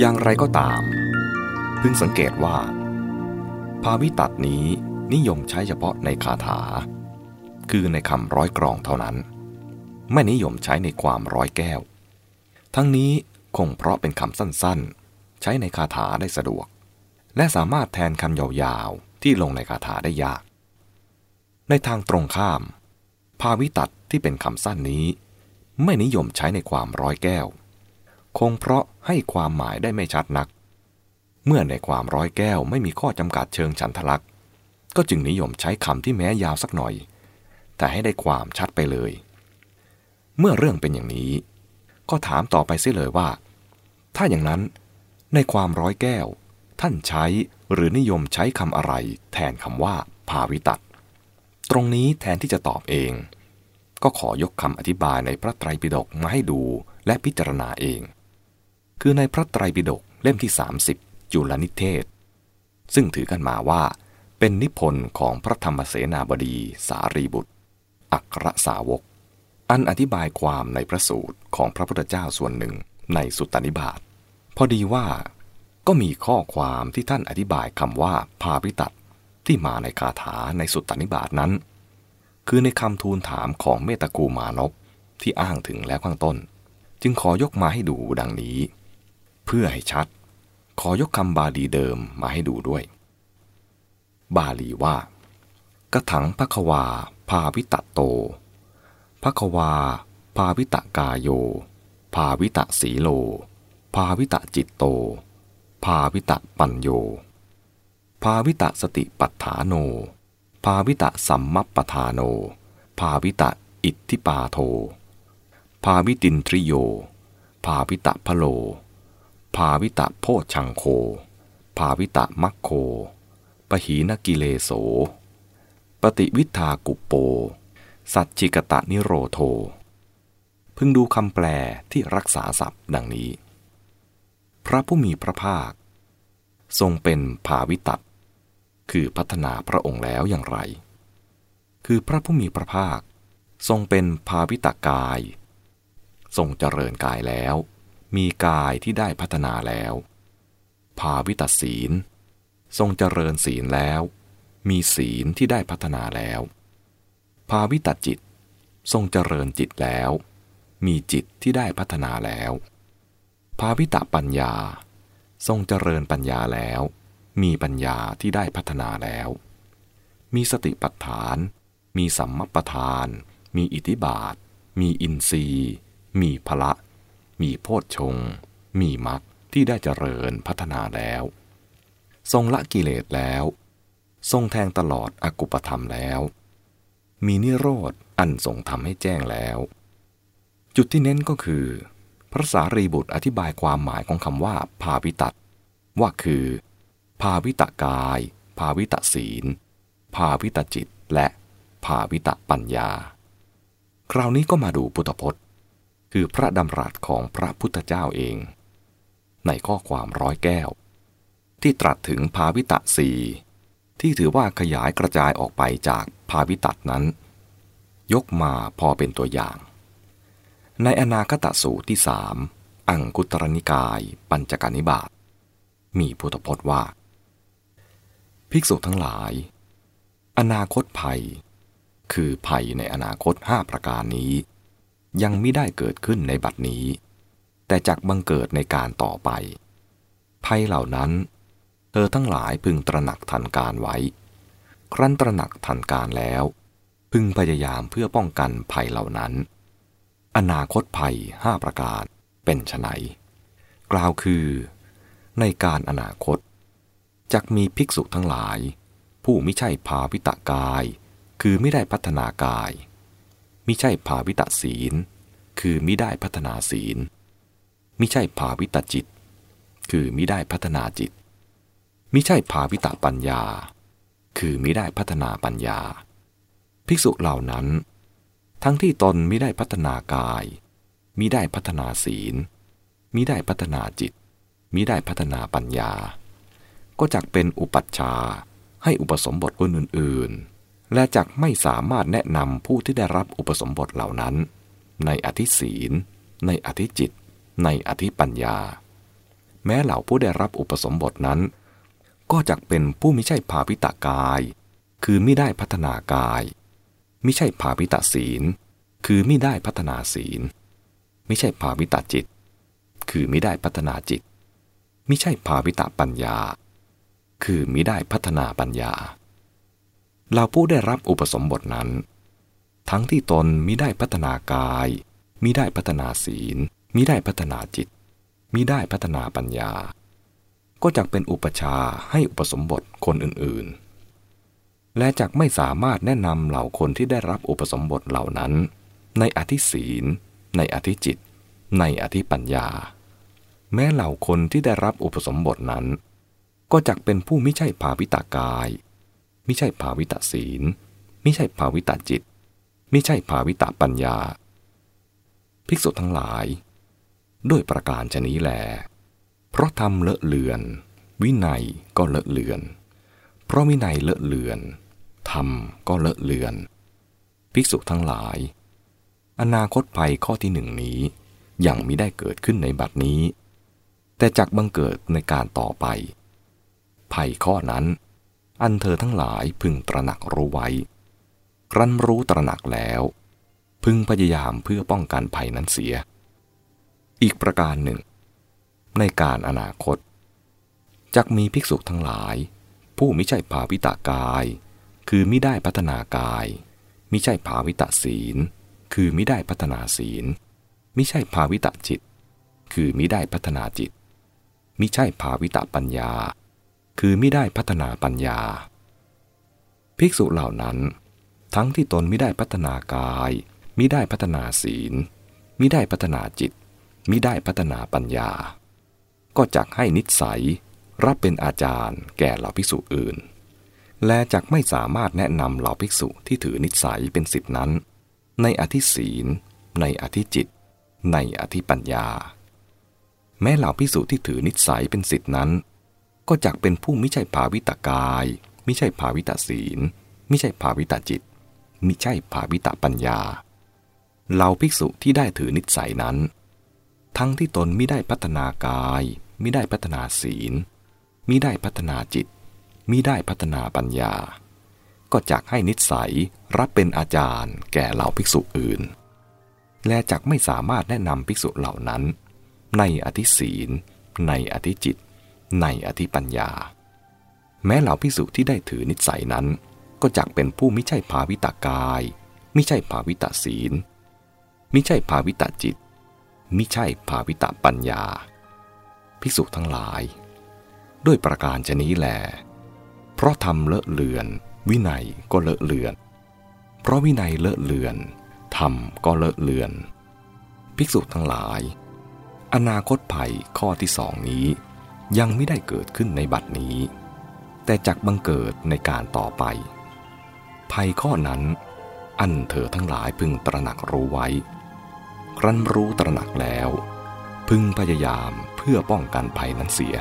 อย่างไรก็ตาม พึงสังเกตว่า ภาวิตัดนี้นิยมใช้เฉพาะในคาถา คือในคำร้อยกรองเท่านั้น ไม่นิยมใช้ในความร้อยแก้ว ทั้งนี้คงเพราะเป็นคำสั้นๆ ใช้ในคาถาได้สะดวก และสามารถแทนคำยาวๆ ที่ลงในคาถาได้ยาก ในทางตรงข้าม ภาวิตัดที่เป็นคำสั้นนี้ ไม่นิยมใช้ในความร้อยแก้ว คงเพราะให้ความหมายได้ไม่ชัดนัก เมื่อในความร้อยแก้วไม่มีข้อจำกัดเชิงฉันทลักษณ์ก็จึงนิยมใช้คำที่แม้ยาวสักหน่อย แต่ให้ได้ความชัดไปเลย เมื่อเรื่องเป็นอย่างนี้ ก็ถามต่อไปเสียเลยว่า ถ้าอย่างนั้น ในความร้อยแก้ว ท่านใช้หรือนิยมใช้คำอะไร แทนคำว่า ภาวิตัดตรงนี้แทนที่จะตอบเอง ก็ขอยกคำอธิบายในพระไตรปิฎกมาให้ดูและพิจารณาเอง คือในพระไตรปิฎกเล่มที่ 30 จุลนิเทศ ซึ่งถือกันมาว่า เป็นนิพนธ์ของพระธรรมเสนาบดีสารีบุตร อัครสาวก อันอธิบายความในพระสูตรของพระพุทธเจ้าส่วนหนึ่งในสุตตนิบาตพอดีว่าก็มีข้อความที่ท่านอธิบายคำว่าพาวิตัดที่มาในคาถาในสุตตนิบาตนั้น คือในคำทูลถามของเมตกูมานพที่อ้างถึงแล้วข้างต้น จึงขอยกมาให้ดูดังนี้ เพื่อให้ชัด ขอยกคำบาลีเดิมมาให้ดูด้วย บาลีว่ากระถังพระควา ภาวิตะโตพระควา ภาวิตะกายโย ภาวิตะสีโล ภาวิตะจิตโต ภาวิตะปัญโย ภาวิตะสติปัฏฐานโน ภาวิตะสัมมัปปทานโน ภาวิตะอิทธิปาโท ภาวิตินทริโย ภาวิตะพโล ภาวิตะโพชังโค ภาวิตะมัคโค ปหีนกิเลโส ปฏิวิทากุปโป สัจจิกตะนิโรโท พึงดูคำแปลที่รักษาศัพท์ดังนี้ พระผู้มีพระภาค ทรงเป็นภาวิตัดคือพัฒนาพระองค์แล้วอย่างไร คือพระผู้มีพระภาค ทรงเป็นภาวิตกาย ทรงเจริญกายแล้ว มีกายที่ได้พัฒนาแล้ว ภาวิตศีล ทรงเจริญศีลแล้ว มีศีลที่ได้พัฒนาแล้ว ภาวิตจิต ทรงเจริญจิตแล้ว มีจิตที่ได้พัฒนาแล้ว ภาวิตปัญญา ทรงเจริญปัญญาแล้ว มีปัญญาที่ได้พัฒนาแล้ว มีสติปัฏฐาน มีสัมมปทาน มีอิทธิบาท มีอินทรีย์ มีพละ มีโพชฌงมีมรรคที่ได้เจริญพัฒนาแล้ว ทรงละกิเลสแล้ว ทรงแทงตลอดอกุปธรรมแล้ว มีนิโรธอันทรงทำให้แจ้งแล้ว จุดที่เน้นก็คือ พระสารีบุตรอธิบายความหมายของคำว่า ภาวิตัดว่าคือ ภาวิตกาย ภาวิตศีล ภาวิตจิตและภาวิตปัญญา คราวนี้ก็มาดูพุทธพจน์ คือพระดำรัสของพระพุทธเจ้าเอง ในข้อความร้อยแก้ว ที่ตรัสถึงภาวิตะสีที่ถือว่าขยายกระจายออกไปจากภาวิตัดนั้น ยกมาพอเป็นตัวอย่าง ในอนาคตสูตรที่สามอังคุตรนิกาย ปัญจกานิบาตมีพุทธพจน์ว่า ภิกษุทั้งหลาย อนาคตภัย คือภัยในอนาคตห้าประการนี้ ยังไม่ได้เกิดขึ้นในบัดนี้ แต่จักบังเกิดในการต่อไป ภัยเหล่านั้น เธอทั้งหลายพึงตระหนักทันการไว้ ครั้นตระหนักทันการแล้ว พึงพยายามเพื่อป้องกันภัยเหล่านั้น อนาคตภัยห้าประการเป็นไนกล่าวคือ ในการอนาคตจักมีภิกษุทั้งหลาย ผู้ไม่ใช่ภาวิตกาย คือไม่ได้พัฒนากาย ม่ใช่ภาวิตศีล คือม่ได้พัฒนาศีลม่ใช่ภาวิตจิต คือม่ได้พัฒนาจิต มิใช่ภาวิตาปัญญา คือมิได้พัฒนาปัญญา ภิกษุเหล่านั้น ทั้งที่ตนมิได้พัฒนากายมิได้พัฒนาศีลมิได้พัฒนาจิตมิได้พัฒนาปัญญา ก็จักเป็นอุปัชฌาย์ให้อุปสมบทคนอื่นๆ และจักไม่สามารถแนะนำผู้ที่ได้รับอุปสมบทเหล่านั้น ในอธิศีล ในอธิจิต ในอธิปัญญา แม้เหล่าผู้ได้รับอุปสมบทนั้น ก็จักเป็นผู้ไม่ใช่ภาวิตากาย คือไม่ได้พัฒนากายไม่ใช่ภาวิตาศีล คือไม่ได้พัฒนาศีลไม่ใช่ภาวิตาจิต คือไม่ได้พัฒนาจิตไม่ใช่ภาวิตาปัญญา คือไม่ได้พัฒนาปัญญา เราผู้ได้รับอุปสมบทนั้น ทั้งที่ตนมิได้พัฒนากายมิได้พัฒนาศีลมิได้พัฒนาจิตมิได้พัฒนาปัญญา ก็จักเป็นอุปชาให้อุปสมบทคนอื่นๆ และจักไม่สามารถแนะนำเหล่าคนที่ได้รับอุปสมบทเหล่านั้น ในอธิศีล ในอธิจิต ในอธิปัญญา แม้เหล่าคนที่ได้รับอุปสมบทนั้น ก็จักเป็นผู้ไม่ใช่ภาวิตากาย ไม่ใช่ภาวิตาศีล ไม่ใช่ภาวิตาจิต ไม่ใช่ภาวิตาปัญญา ภิกษุทั้งหลาย ด้วยประการชนี้แล เพราะทำเลอะเลือน วินัยก็เลอะเลือน เพราะวินัยเลอะเลือนธรรมก็เลอะเลือน ภิกษุทั้งหลาย อนาคตภัยข้อที่หนึ่งนี้ยังมิได้เกิดขึ้นในบัดนี้ แต่จักบังเกิดในการต่อไป ภัยข้อนั้น อันเธอทั้งหลายพึงตระหนักรู้ไว้ ครั้นรู้ตระหนักแล้ว พึงพยายามเพื่อป้องกันภัยนั้นเสีย อีกประการหนึ่ง ในการอนาคตจักมีภิกษุทั้งหลาย ผู้ไม่ใช่ภาวิตากาย คือมิได้พัฒนากาย มิใช่ภาวิตะศีล คือมิได้พัฒนาศีล มิใช่ภาวิตะจิต คือมิได้พัฒนาจิต มิใช่ภาวิตะปัญญา คือมิได้พัฒนาปัญญา ภิกษุเหล่านั้น ทั้งที่ตนมิได้พัฒนากายมิได้พัฒนาศีลมิได้พัฒนาจิตมิได้พัฒนาปัญญา ก็จักให้นิสัยรับเป็นอาจารย์แก่เหล่าภิกษุอื่น และจักไม่สามารถแนะนำเหล่าภิกษุที่ถือนิสัยเป็นสิทธินั้น ในอธิศีล ในอธิจิต ในอธิปัญญา แม้เหล่าภิกษุที่ถือนิสัยเป็นสิทธินั้น ก็จักเป็นผู้ไม่ใช่ภาวิตากาย ไม่ใช่ภาวิตาศีล ไม่ใช่ภาวิตาจิต ไมิใช่ภาวิตาปัญญาเหล่าภิกษุที่ได้ถือนิสัยนั้น ทั้งที่ตนไม่ได้พัฒนากาย ไม่ได้พัฒนาศีลมิได้พัฒนาจิตมิได้พัฒนาปัญญา ก็จักให้นิสัยรับเป็นอาจารย์แก่เหล่าภิกษุอื่น และจักไม่สามารถแนะนำภิกษุเหล่านั้น ในอธิศีล ในอธิจิต ในอธิปัญญา แม้เหล่าภิกษุที่ได้ถือนิสัยนั้น ก็จักเป็นผู้ไม่ใช่ภาวิตากายไม่ใช่ภาวิตาศีลไม่ใช่ภาวิตาจิตไม่ใช่ภาวิตาปัญญา ภิกษุทั้งหลาย ด้วยประการชนี้แหลเพราะทำเลอะเลือน วินัยก็เลอะเลือน เพราะวินัยเลอะเลือนธรรมก็เลอะเลือน ภิกษุทั้งหลาย อนาคตภัยข้อที่สองนี้ ยังไม่ได้เกิดขึ้นในบัดนี้ แต่จักบังเกิดในการต่อไป ภัยข้อนั้น อันเธอทั้งหลายพึงตระหนักรู้ไว้ ครั้นรู้ตระหนักแล้ว พึงพยายามเพื่อป้องกันภัยนั้นเสีย